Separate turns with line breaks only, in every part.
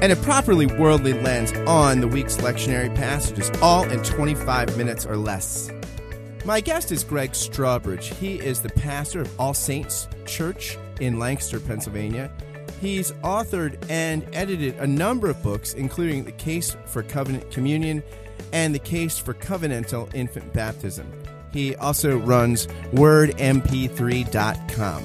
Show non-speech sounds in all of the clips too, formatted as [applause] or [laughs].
and a properly worldly lens on the week's lectionary passages, all in 25 minutes or less. My guest is Greg Strawbridge. He is the pastor of All Saints Church in Lancaster, Pennsylvania. He's authored and edited a number of books, including The Case for Covenant Communion and The Case for Covenantal Infant Baptism. He also runs WordMP3.com.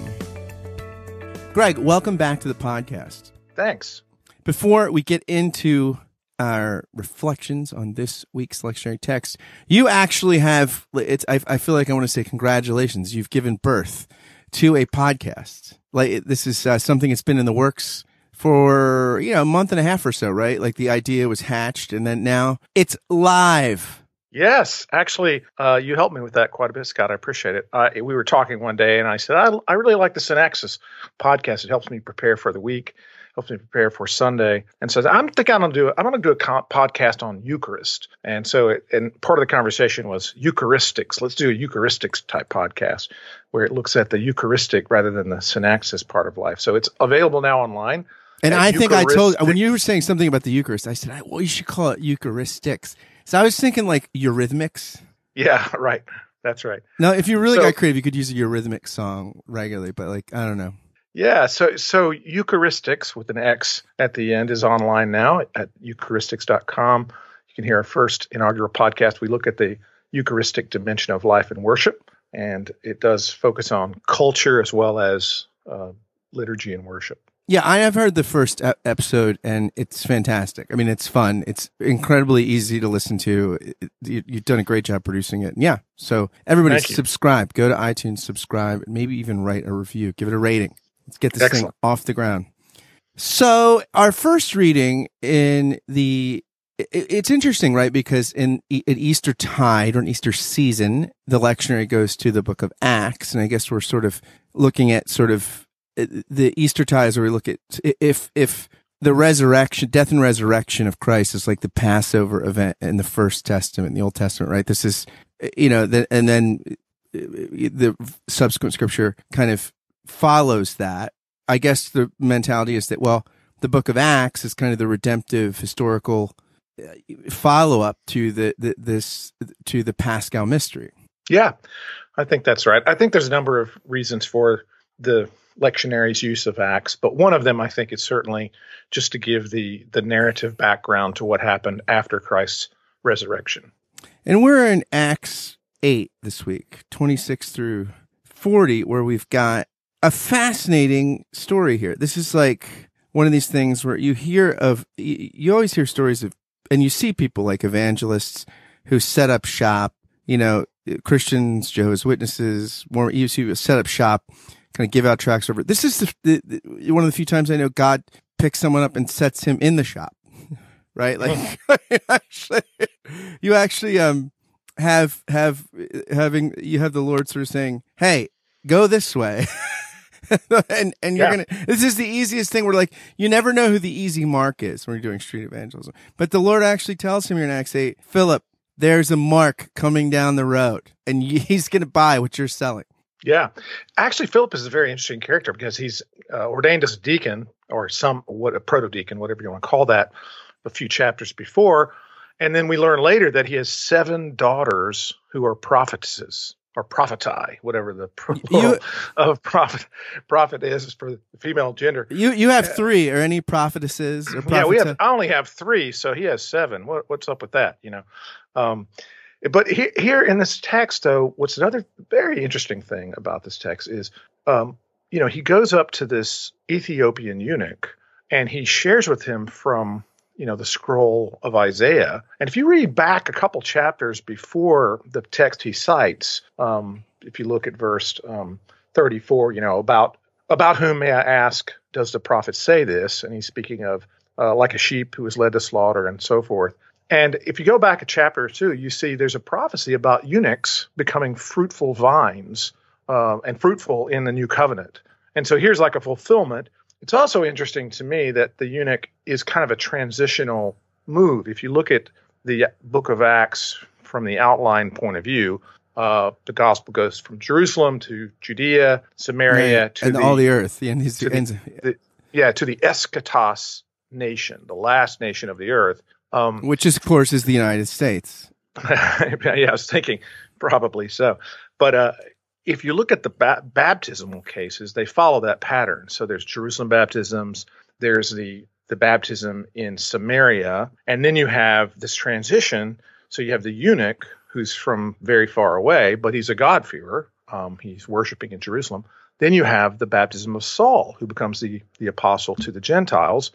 Greg, welcome back to the podcast.
Thanks.
Before we get into our reflections on this week's lectionary text, you actually have, it's, I, I feel like I want to say congratulations. You've given birth to a podcast. Like this is uh, something that's been in the works for, you know, a month and a half or so, right? Like the idea was hatched and then now it's live.
Yes, actually, uh, you helped me with that quite a bit, Scott. I appreciate it. Uh, we were talking one day, and I said, I, I really like the Synaxis podcast. It helps me prepare for the week helps me prepare for Sunday, and says, "I'm thinking I'm going to do I'm to do a podcast on Eucharist." And so, it, and part of the conversation was Eucharistics. Let's do a Eucharistics type podcast where it looks at the Eucharistic rather than the synaxis part of life. So it's available now online.
And I think I told when you were saying something about the Eucharist, I said, "Well, you should call it Eucharistics." So I was thinking like Eurythmics.
Yeah, [laughs] right. That's right.
Now, if you really so, got creative, you could use a Eurythmic song regularly, but like I don't know.
Yeah, so so Eucharistics with an X at the end is online now at eucharistics.com. You can hear our first inaugural podcast. We look at the Eucharistic dimension of life and worship, and it does focus on culture as well as uh, liturgy and worship.
Yeah, I have heard the first episode, and it's fantastic. I mean, it's fun. It's incredibly easy to listen to. you, have done a great job producing it. Yeah, so everybody Thank subscribe. You. Go to iTunes, subscribe, and maybe even write a review. Give it a rating. Let's get this Excellent. thing off the ground. So our first reading in the it's interesting, right? Because in at Easter tide or an Easter season, the lectionary goes to the book of Acts, and I guess we're sort of looking at sort of uh, the Easter tides where we look at if if the resurrection, death and resurrection of Christ is like the Passover event in the First Testament, in the Old Testament, right? This is, you know, the, and then uh, the subsequent scripture kind of follows that. I guess the mentality is that, well, the book of Acts is kind of the redemptive historical uh, follow up to the, the, this to the Paschal mystery.
Yeah, I think that's right. I think there's a number of reasons for the lectionary's use of Acts, but one of them I think is certainly just to give the the narrative background to what happened after Christ's resurrection.
And we're in Acts 8 this week, 26 through 40, where we've got a fascinating story here. This is like one of these things where you hear of, you always hear stories of, and you see people like evangelists who set up shop, you know, Christians, Jehovah's Witnesses, more, you see set up shop, kind of give out tracts over. This is the, the, the, one of the few times I know God picks someone up and sets him in the shop, [laughs] right? Like [laughs] [laughs] actually, you actually, um, have, have, having, you have the Lord sort of saying, Hey, go this way. [laughs] and and you're yeah. gonna this is the easiest thing where like you never know who the easy mark is when you're doing street evangelism. But the Lord actually tells him here in Acts 8, Philip, there's a mark coming down the road and [laughs] he's gonna buy what you're selling.
Yeah. Actually Philip is a very interesting character because he's uh, ordained as a deacon or some what a proto deacon, whatever you want to call that, a few chapters before. And then we learn later that he has seven daughters who are prophetesses or propheti, whatever the plural you, [laughs] of prophet prophet is for the female gender.
You you have three, or any prophetesses? Or
yeah, we have. I only have three, so he has seven. What, what's up with that? You know, um, but he, here in this text, though, what's another very interesting thing about this text is, um, you know, he goes up to this Ethiopian eunuch and he shares with him from you know the scroll of Isaiah. And if you read back a couple chapters before the text he cites, um, if you look at verse um, 34, you know about about whom may I ask does the prophet say this? And he's speaking of uh, like a sheep who is led to slaughter and so forth. And if you go back a chapter or two, you see there's a prophecy about eunuchs becoming fruitful vines uh, and fruitful in the new covenant. And so here's like a fulfillment. It's also interesting to me that the eunuch is kind of a transitional move. If you look at the book of Acts from the outline point of view, uh, the gospel goes from Jerusalem to Judea, Samaria,
right.
to
and
the,
all the earth. The,
to the, the, yeah, to the eschatos nation, the last nation of the earth.
Um, Which, is, of course, is the United States. [laughs]
yeah, I was thinking probably so. But uh, if you look at the ba- baptismal cases, they follow that pattern. So there's Jerusalem baptisms, there's the the baptism in Samaria, and then you have this transition. So you have the eunuch who's from very far away, but he's a God-fearer. Um, he's worshiping in Jerusalem. Then you have the baptism of Saul, who becomes the, the apostle to the Gentiles.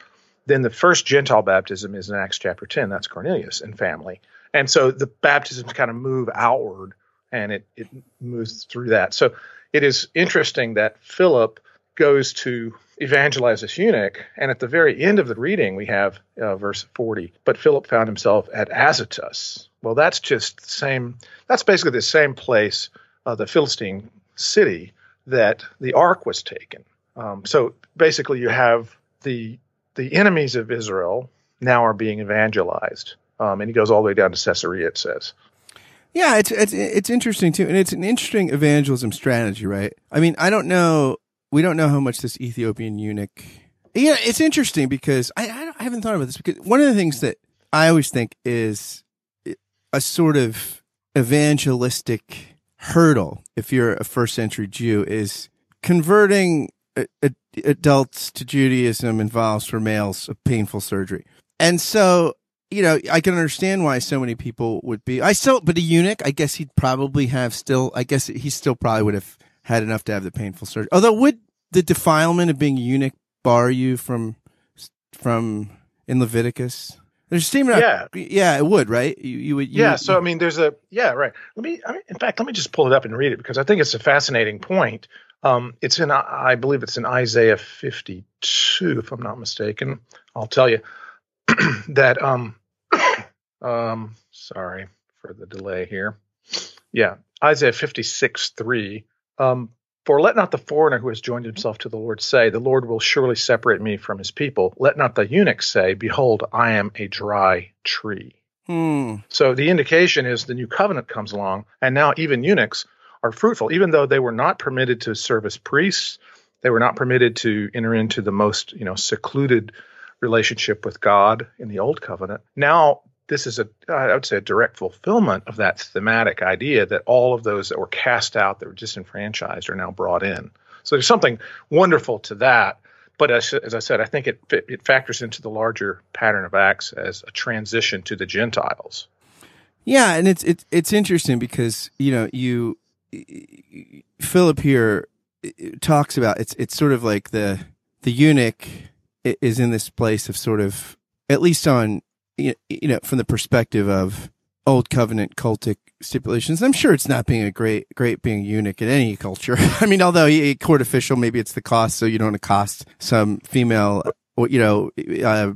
Then the first Gentile baptism is in Acts chapter 10. That's Cornelius and family. And so the baptisms kind of move outward and it, it moves through that. So it is interesting that Philip goes to evangelize this eunuch. And at the very end of the reading, we have uh, verse 40. But Philip found himself at Azotus. Well, that's just the same, that's basically the same place, uh, the Philistine city, that the ark was taken. Um, so basically, you have the the enemies of Israel now are being evangelized. Um, and he goes all the way down to Caesarea, it says.
Yeah, it's, it's, it's interesting too. And it's an interesting evangelism strategy, right? I mean, I don't know we don't know how much this Ethiopian eunuch. Yeah, it's interesting because I, I haven't thought about this because one of the things that I always think is a sort of evangelistic hurdle if you're a first century Jew is converting adults to Judaism involves for males a painful surgery. And so, you know, I can understand why so many people would be, I still, but a eunuch, I guess he'd probably have still, I guess he still probably would have had enough to have the painful surgery. Although would the defilement of being a eunuch bar you from from in Leviticus? There's a statement. Yeah, yeah, it would, right? You, you would. You,
yeah. So I mean, there's a yeah, right. Let me. I mean, in fact, let me just pull it up and read it because I think it's a fascinating point. Um, it's in, I believe it's in Isaiah 52, if I'm not mistaken. I'll tell you [clears throat] that. Um, [coughs] um, sorry for the delay here. Yeah, Isaiah 56, 3. Um, for let not the foreigner who has joined himself to the Lord say, The Lord will surely separate me from his people. Let not the eunuch say, Behold, I am a dry tree.
Hmm.
So the indication is the new covenant comes along, and now even eunuchs are fruitful, even though they were not permitted to serve as priests. They were not permitted to enter into the most, you know, secluded relationship with God in the old covenant. Now this is a I would say a direct fulfillment of that thematic idea that all of those that were cast out that were disenfranchised are now brought in. So there's something wonderful to that. But as, as I said, I think it it factors into the larger pattern of acts as a transition to the Gentiles.
Yeah, and it's it's it's interesting because you know you Philip here talks about it's it's sort of like the the eunuch is in this place of sort of at least on you know, from the perspective of old covenant cultic stipulations, I'm sure it's not being a great, great being eunuch in any culture. [laughs] I mean, although a court official, maybe it's the cost, so you don't accost some female, you know, uh,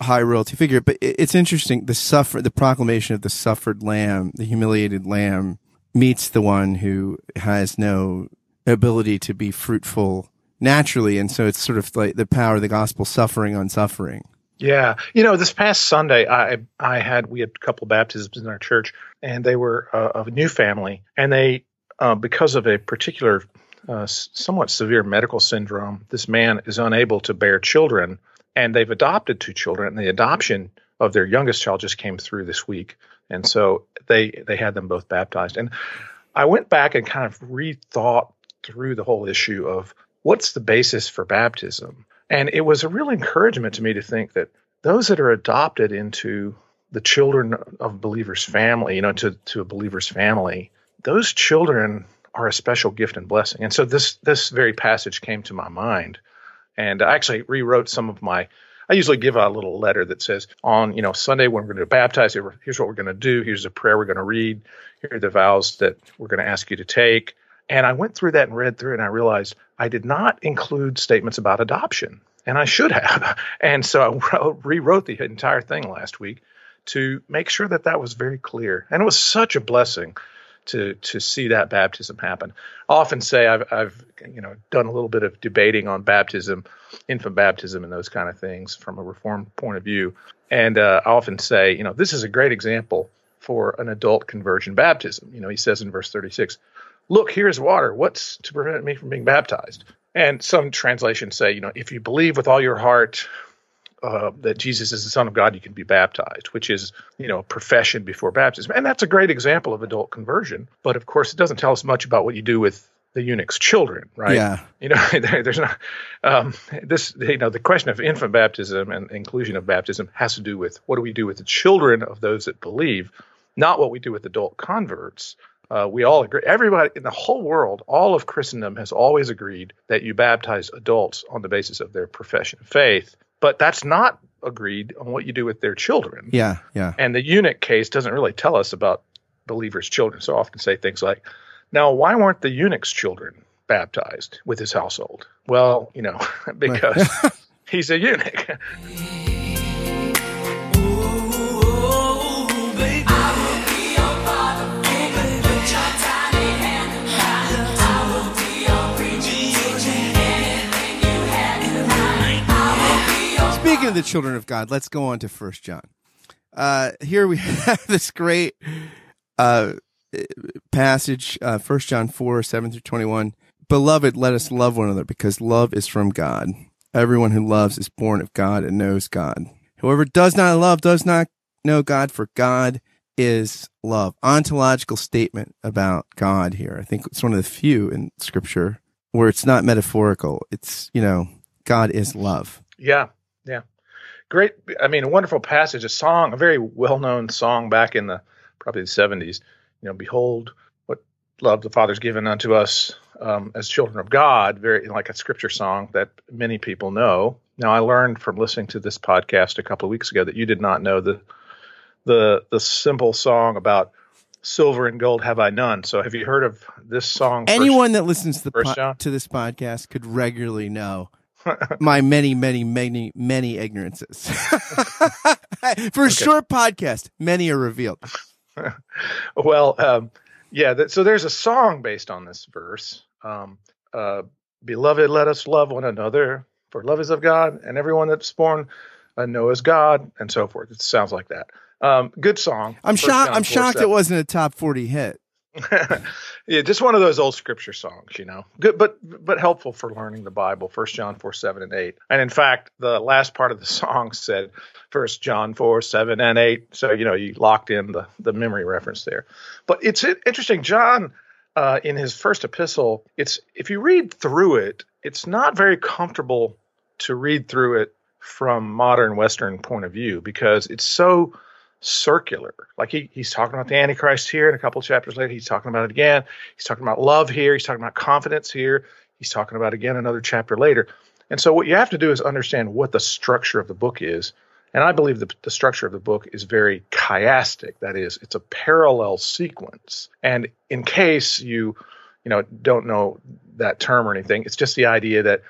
high royalty figure. But it's interesting. The suffer, the proclamation of the suffered lamb, the humiliated lamb meets the one who has no ability to be fruitful naturally. And so it's sort of like the power of the gospel suffering on suffering.
Yeah, you know, this past Sunday, I I had we had a couple baptisms in our church, and they were uh, of a new family, and they uh, because of a particular uh, somewhat severe medical syndrome, this man is unable to bear children, and they've adopted two children, and the adoption of their youngest child just came through this week, and so they they had them both baptized, and I went back and kind of rethought through the whole issue of what's the basis for baptism and it was a real encouragement to me to think that those that are adopted into the children of believers' family, you know, to, to a believer's family, those children are a special gift and blessing. And so this this very passage came to my mind. And I actually rewrote some of my I usually give a little letter that says on, you know, Sunday when we're going to baptize, here's what we're going to do. Here's a prayer we're going to read. Here are the vows that we're going to ask you to take. And I went through that and read through and I realized I did not include statements about adoption. and I should have. [laughs] And so I wrote, rewrote the entire thing last week to make sure that that was very clear. And it was such a blessing to to see that baptism happen. I often say I've I've you know done a little bit of debating on baptism, infant baptism, and those kind of things from a reformed point of view. And uh, I often say, you know, this is a great example for an adult conversion baptism. You know, he says in verse 36, "Look, here's water. What's to prevent me from being baptized?" And some translations say, you know, if you believe with all your heart uh, that Jesus is the Son of God, you can be baptized, which is, you know, a profession before baptism. And that's a great example of adult conversion. But of course, it doesn't tell us much about what you do with the eunuch's children, right?
Yeah.
You know, [laughs] there, there's not um, this. You know, the question of infant baptism and inclusion of baptism has to do with what do we do with the children of those that believe, not what we do with adult converts. Uh, we all agree. Everybody in the whole world, all of Christendom has always agreed that you baptize adults on the basis of their profession of faith but that's not agreed on what you do with their children.
Yeah, yeah.
And the eunuch case doesn't really tell us about believers' children. So I often say things like, now, why weren't the eunuch's children baptized with his household? Well, you know, [laughs] because [laughs] he's a eunuch.
Speaking of the children of God, let's go on to First John. Uh, here we [laughs] have this great uh, passage, uh, First John four seven through twenty one. Beloved, let us love one another because love is from God. Everyone who loves is born of God and knows God. Whoever does not love does not know God, for God is love. Ontological statement about God here. I think it's one of the few in Scripture where it's not metaphorical. It's you know God is love.
Yeah, yeah. Great. I mean, a wonderful passage, a song, a very well known song back in the probably the 70s. You know, behold what love the Father's given unto us um, as children of God, very like a scripture song that many people know. Now, I learned from listening to this podcast a couple of weeks ago that you did not know the the the simple song about silver and gold have I none. So, have you heard of this song?
Anyone first, that listens to, po- to this podcast could regularly know my many, many, many, many ignorances. [laughs] For a okay. short podcast, many are revealed. [laughs]
well, um, yeah. That, so there's a song based on this verse. Um, uh, Beloved, let us love one another, for love is of God, and everyone that's born uh, knows God, and so forth. It sounds like that. Um, good song.
I'm shocked. I'm shocked it wasn't a top 40 hit. [laughs]
yeah, just one of those old scripture songs, you know. Good, but but helpful for learning the Bible. First John four seven and eight, and in fact, the last part of the song said First John four seven and eight. So you know you locked in the the memory reference there. But it's interesting, John. Uh, in his first epistle, it's if you read through it, it's not very comfortable to read through it from modern Western point of view because it's so circular. Like he, he's talking about the Antichrist here, and a couple chapters later, he's talking about it again. He's talking about love here. He's talking about confidence here. He's talking about again another chapter later. And so, what you have to do is understand what the structure of the book is. And I believe the, the structure of the book is very chiastic. That is, it's a parallel sequence. And in case you, you know, don't know that term or anything, it's just the idea that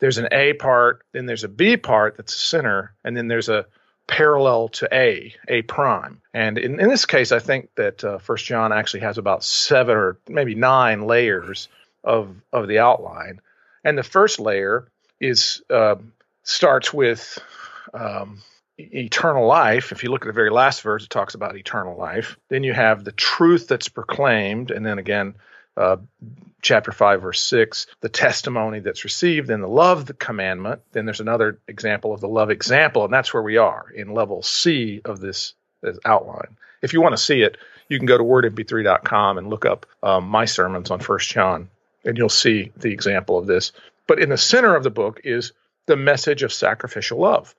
there's an A part, then there's a B part that's a center, and then there's a parallel to A, A prime. And in, in this case, I think that uh, First John actually has about seven or maybe nine layers of of the outline. And the first layer is uh, starts with um, eternal life. If you look at the very last verse, it talks about eternal life. Then you have the truth that's proclaimed, and then again uh, chapter 5, verse 6, the testimony that's received, then the love the commandment. Then there's another example of the love example, and that's where we are in level C of this, this outline. If you want to see it, you can go to wordmp3.com and look up um, my sermons on First John, and you'll see the example of this. But in the center of the book is the message of sacrificial love.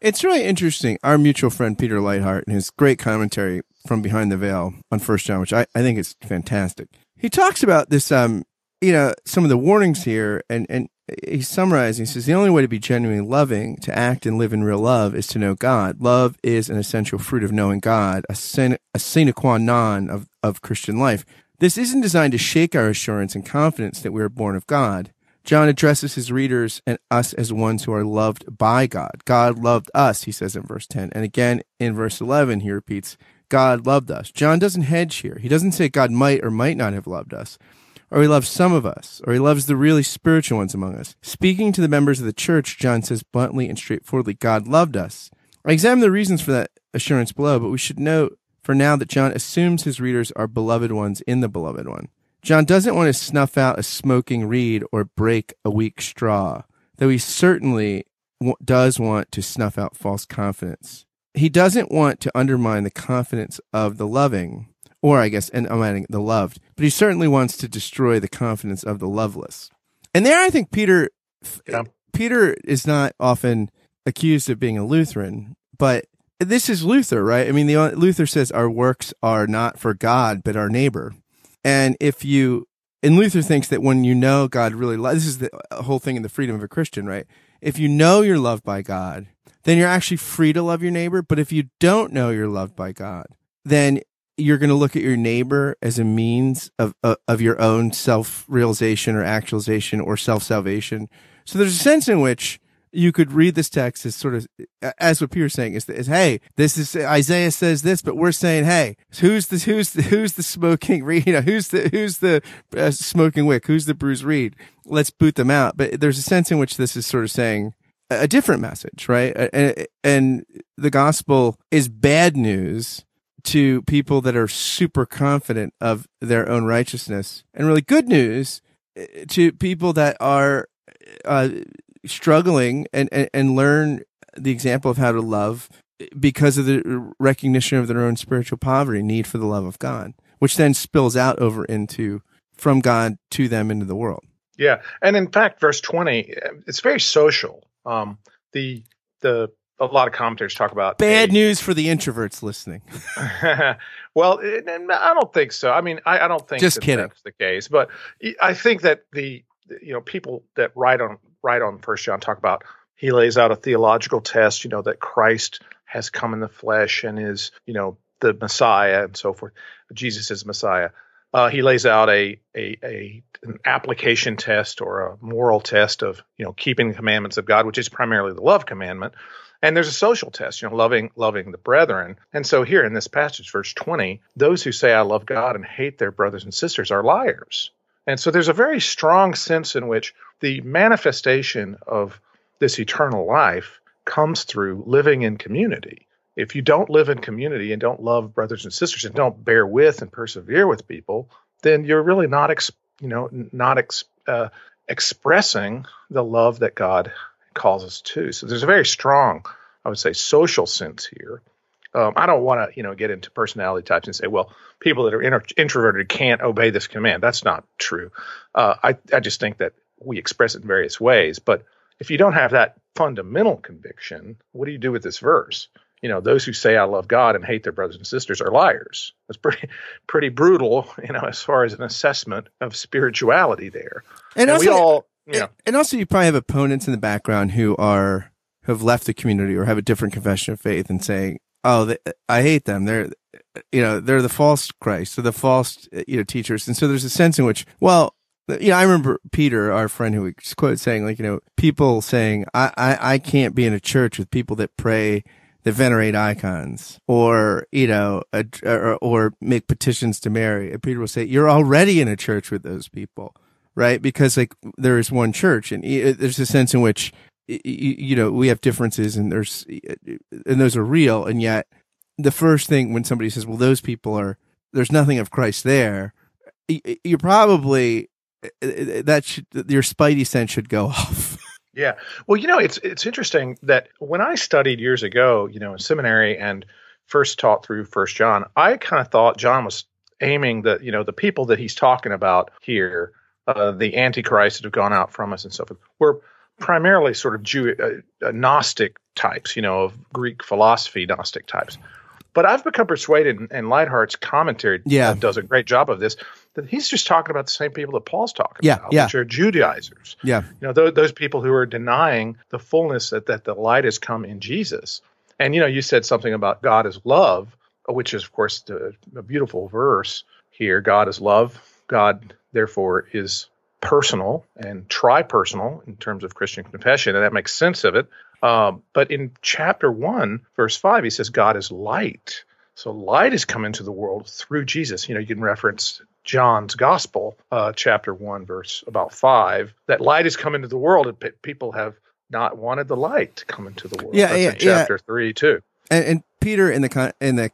It's really interesting. Our mutual friend Peter Leithart and his great commentary from Behind the Veil on First John, which I, I think is fantastic he talks about this, um, you know, some of the warnings here, and and he's summarizing. He says the only way to be genuinely loving, to act and live in real love, is to know God. Love is an essential fruit of knowing God, a sine, a sine qua non of of Christian life. This isn't designed to shake our assurance and confidence that we are born of God, John addresses his readers and us as ones who are loved by God. God loved us, he says in verse 10. And again in verse 11, he repeats, God loved us. John doesn't hedge here. He doesn't say God might or might not have loved us, or he loves some of us, or he loves the really spiritual ones among us. Speaking to the members of the church, John says bluntly and straightforwardly, God loved us. I examine the reasons for that assurance below, but we should note for now that John assumes his readers are beloved ones in the beloved one. John doesn't want to snuff out a smoking reed or break a weak straw, though he certainly w- does want to snuff out false confidence. He doesn't want to undermine the confidence of the loving, or I guess, and I'm adding the loved, but he certainly wants to destroy the confidence of the loveless. And there, I think Peter, yeah. Peter is not often accused of being a Lutheran, but this is Luther, right? I mean, the Luther says our works are not for God, but our neighbor. And if you, and Luther thinks that when you know God really this is the uh, whole thing in the freedom of a Christian, right? If you know you're loved by God, then you're actually free to love your neighbor. But if you don't know you're loved by God, then you're going to look at your neighbor as a means of, of, of your own self realization or actualization or self salvation. So there's a sense in which you could read this text as sort of as what Peter's saying is, is hey, this is Isaiah says this, but we're saying hey, who's the who's the who's the smoking reed? [laughs] You know, who's the who's the uh, smoking wick? Who's the bruised reed? Let's boot them out. But there's a sense in which this is sort of saying a different message, right? And, and the gospel is bad news to people that are super confident of their own righteousness, and really good news uh, to people that are uh, struggling and, and, and learn the example of how to love because of the recognition of their own spiritual poverty, need for the love of God, which then spills out over into from God to them into the world.
Yeah, and in fact, verse twenty, it's very social. Um, the the a lot of commentators talk about
bad a, news for the introverts listening. [laughs]
well, I don't think so. I mean, I, I don't think
just kidding.
That's the case, but I think that the you know people that write on right on First John talk about he lays out a theological test, you know, that Christ has come in the flesh and is, you know, the Messiah and so forth. Jesus is Messiah. Uh, he lays out a, a, a an application test or a moral test of you know keeping the commandments of God, which is primarily the love commandment. And there's a social test, you know, loving loving the brethren. And so here in this passage, verse 20, those who say I love God and hate their brothers and sisters are liars. And so there's a very strong sense in which the manifestation of this eternal life comes through living in community. If you don't live in community and don't love brothers and sisters and don't bear with and persevere with people, then you're really not, ex- you know, not ex- uh, expressing the love that God calls us to. So there's a very strong, I would say, social sense here um, I don't want to, you know, get into personality types and say, well, people that are inter- introverted can't obey this command. That's not true. Uh, I, I just think that we express it in various ways. But if you don't have that fundamental conviction, what do you do with this verse? You know, those who say I love God and hate their brothers and sisters are liars. It's pretty, [laughs] pretty brutal, you know, as far as an assessment of spirituality there.
And, and also, we all, you know, and also you probably have opponents in the background who are who have left the community or have a different confession of faith and saying, oh, they, I hate them. They're, you know, they're the false Christ, they're the false, you know, teachers. And so there's a sense in which, well, you know, I remember Peter, our friend who quoted saying, like, you know, people saying, I, I, I can't be in a church with people that pray, that venerate icons or, you know, or, or make petitions to Mary. And Peter will say, you're already in a church with those people, right? Because like there is one church and there's a sense in which you know, we have differences and there's, and those are real. And yet the first thing when somebody says, well, those people are, there's nothing of Christ there, you're probably, eh, eh, eh, that should, your spidey sense should go [laughs] off.
Yeah. Well, you know, it's, it's interesting that when I studied years ago, you know, in seminary and first taught through first John, I kind of thought John was aiming that, you know, the people that he's talking about here, uh, the antichrist that have gone out from us and so forth, were primarily sort of Jew, uh, uh, Gnostic types, you know, of Greek philosophy Gnostic types. But I've become persuaded, and Leithart's commentary yeah. does a great job of this, that he's just talking about the same people that Paul's talking
yeah,
about,
yeah.
which are Judaizers.
Yeah.
You know, those, those people who are denying the fullness that, that the light has come in Jesus. And, you know, you said something about God is love, which is, of course, the, a beautiful verse here. God is love. God, therefore, is personal and tri-personal in terms of Christian confession, and that makes sense of it. Um, but in chapter one, verse five, he says, "God is light." So light has come into the world through Jesus. You know, you can reference John's Gospel, uh, chapter one, verse about five. That light has come into the world, and people have not wanted the light to come into the world.
Yeah, That's
yeah, chapter
yeah.
three too.
And, and, Peter in the con- in the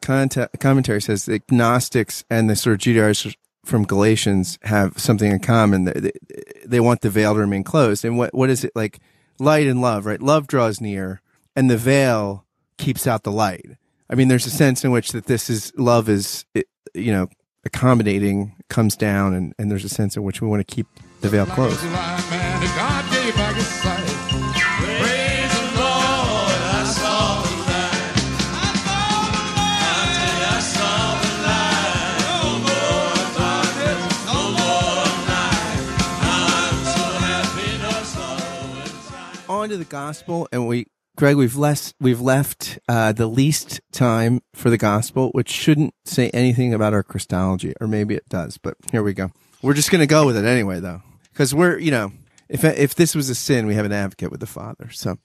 commentary says the Gnostics and the sort of Judaizers from Galatians have something in common. They, they want the veil to remain closed. And what what is it like? Light and love, right? Love draws near, and the veil keeps out the light. I mean, there's a sense in which that this is love is, you know, accommodating, comes down, and, and there's a sense in which we want to keep the veil closed. Gospel, and we Greg, we've less we've left uh, the least time for the gospel, which shouldn't say anything about our Christology, or maybe it does. But here we go. We're just going to go with it anyway, though, because we're you know if if this was a sin, we have an advocate with the Father. So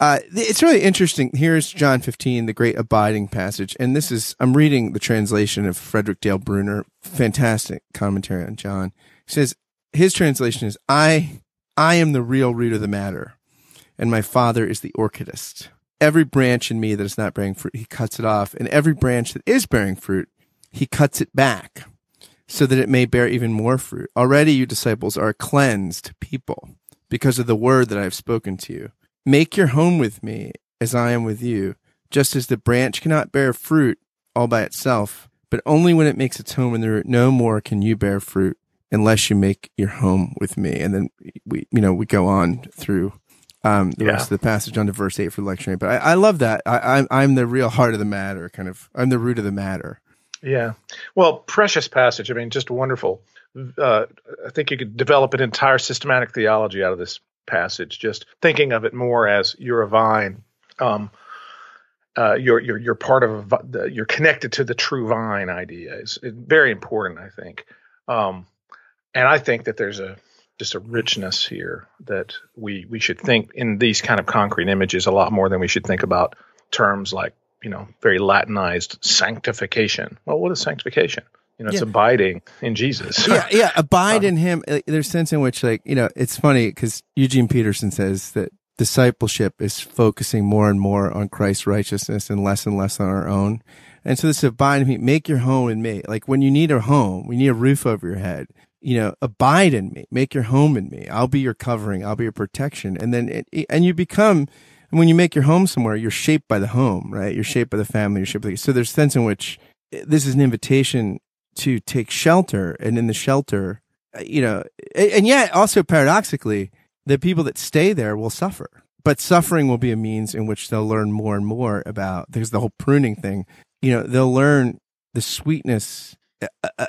uh, it's really interesting. Here's John 15, the great abiding passage, and this is I'm reading the translation of Frederick Dale Bruner, fantastic commentary on John. He says his translation is I I am the real root of the matter and my father is the orchardist. Every branch in me that is not bearing fruit, he cuts it off, and every branch that is bearing fruit, he cuts it back so that it may bear even more fruit. Already you disciples are a cleansed people because of the word that I have spoken to you. Make your home with me as I am with you, just as the branch cannot bear fruit all by itself, but only when it makes its home in the root. No more can you bear fruit unless you make your home with me. And then we, you know, we go on through um, the yeah. rest of the passage onto verse eight for the lectionary. But I, I love that. I, I'm I'm the real heart of the matter, kind of. I'm the root of the matter.
Yeah. Well, precious passage. I mean, just wonderful. Uh, I think you could develop an entire systematic theology out of this passage. Just thinking of it more as you're a vine. Um, uh, you're you're you're part of the, you're connected to the true vine idea is very important. I think. Um, and I think that there's a just a richness here that we we should think in these kind of concrete images a lot more than we should think about terms like you know very Latinized sanctification. Well, what is sanctification? You know, it's yeah. abiding in Jesus.
yeah, [laughs] yeah, abide um, in Him. There's sense in which, like, you know, it's funny because Eugene Peterson says that discipleship is focusing more and more on Christ's righteousness and less and less on our own. And so this abide in me, make your home in me. Like when you need a home, we need a roof over your head you know, abide in me, make your home in me. I'll be your covering. I'll be your protection. And then, it, and you become, when you make your home somewhere, you're shaped by the home, right? You're shaped by the family. You're shaped by the, so there's a sense in which eh, this is an invitation to take shelter. And in the shelter, uh, you know, and yet also paradoxically, the people that stay there will suffer. But suffering will be a means in which they'll learn more and more about, there's the whole pruning thing. You know, they'll learn the sweetness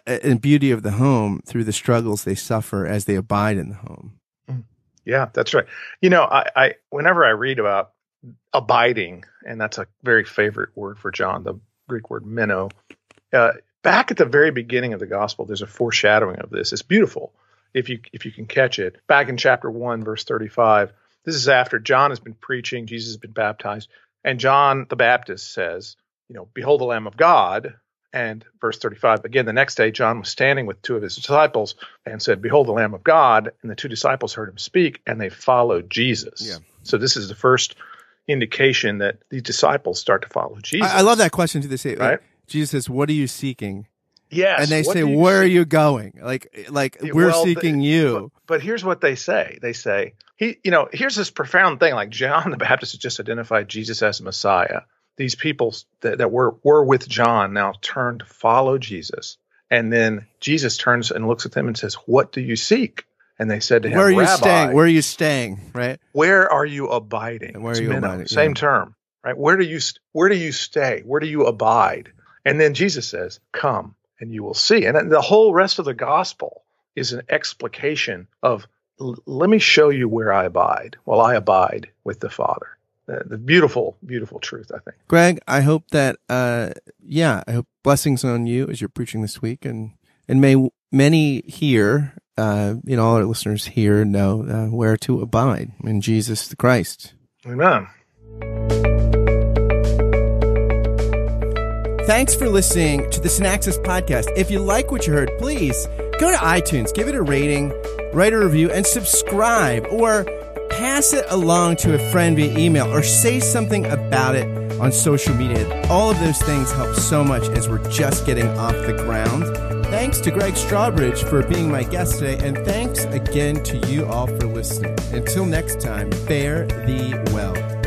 and beauty of the home through the struggles they suffer as they abide in the home.
Mm. Yeah, that's right. You know, I, I whenever I read about abiding, and that's a very favorite word for John, the Greek word meno. Uh, back at the very beginning of the gospel, there's a foreshadowing of this. It's beautiful if you if you can catch it. Back in chapter one, verse thirty-five. This is after John has been preaching, Jesus has been baptized, and John the Baptist says, "You know, behold the Lamb of God and verse 35 again, the next day, John was standing with two of his disciples and said, Behold, the Lamb of God. And the two disciples heard him speak and they followed Jesus. Yeah. So, this is the first indication that these disciples start to follow Jesus.
I, I love that question to this day. Right? Jesus says, What are you seeking?
Yes.
And they say, Where see? are you going? Like, like we're well, seeking you.
But, but here's what they say. They say, he, you know, here's this profound thing. Like John the Baptist has just identified Jesus as Messiah these people that, that were were with John now turn to follow Jesus. And then Jesus turns and looks at them and says, "What do you seek?" And they said to him,
"Where are you staying? Where are you staying? Right?
Where are you abiding?
And where are you abiding?
Same yeah. term, right? Where do you where do you stay? Where do you abide?" And then Jesus says, "Come, and you will see." And the whole rest of the gospel is an explication of, "Let me show you where I abide. While I abide with the Father." The, beautiful, beautiful truth, I think.
Greg, I hope that, uh, yeah, I hope blessings on you as you're preaching this week and, and may many here, uh, you know, all our listeners here know uh, where to abide in Jesus the Christ.
Amen.
Thanks for listening to the Synaxis podcast. If you like what you heard, please go to iTunes, give it a rating, write a review, and subscribe, or pass it along to a friend via email, or say something about it on social media. All of those things help so much as we're just getting off the ground. Thanks to Greg Strawbridge for being my guest today, and thanks again to you all for listening. Until next time, fare thee well.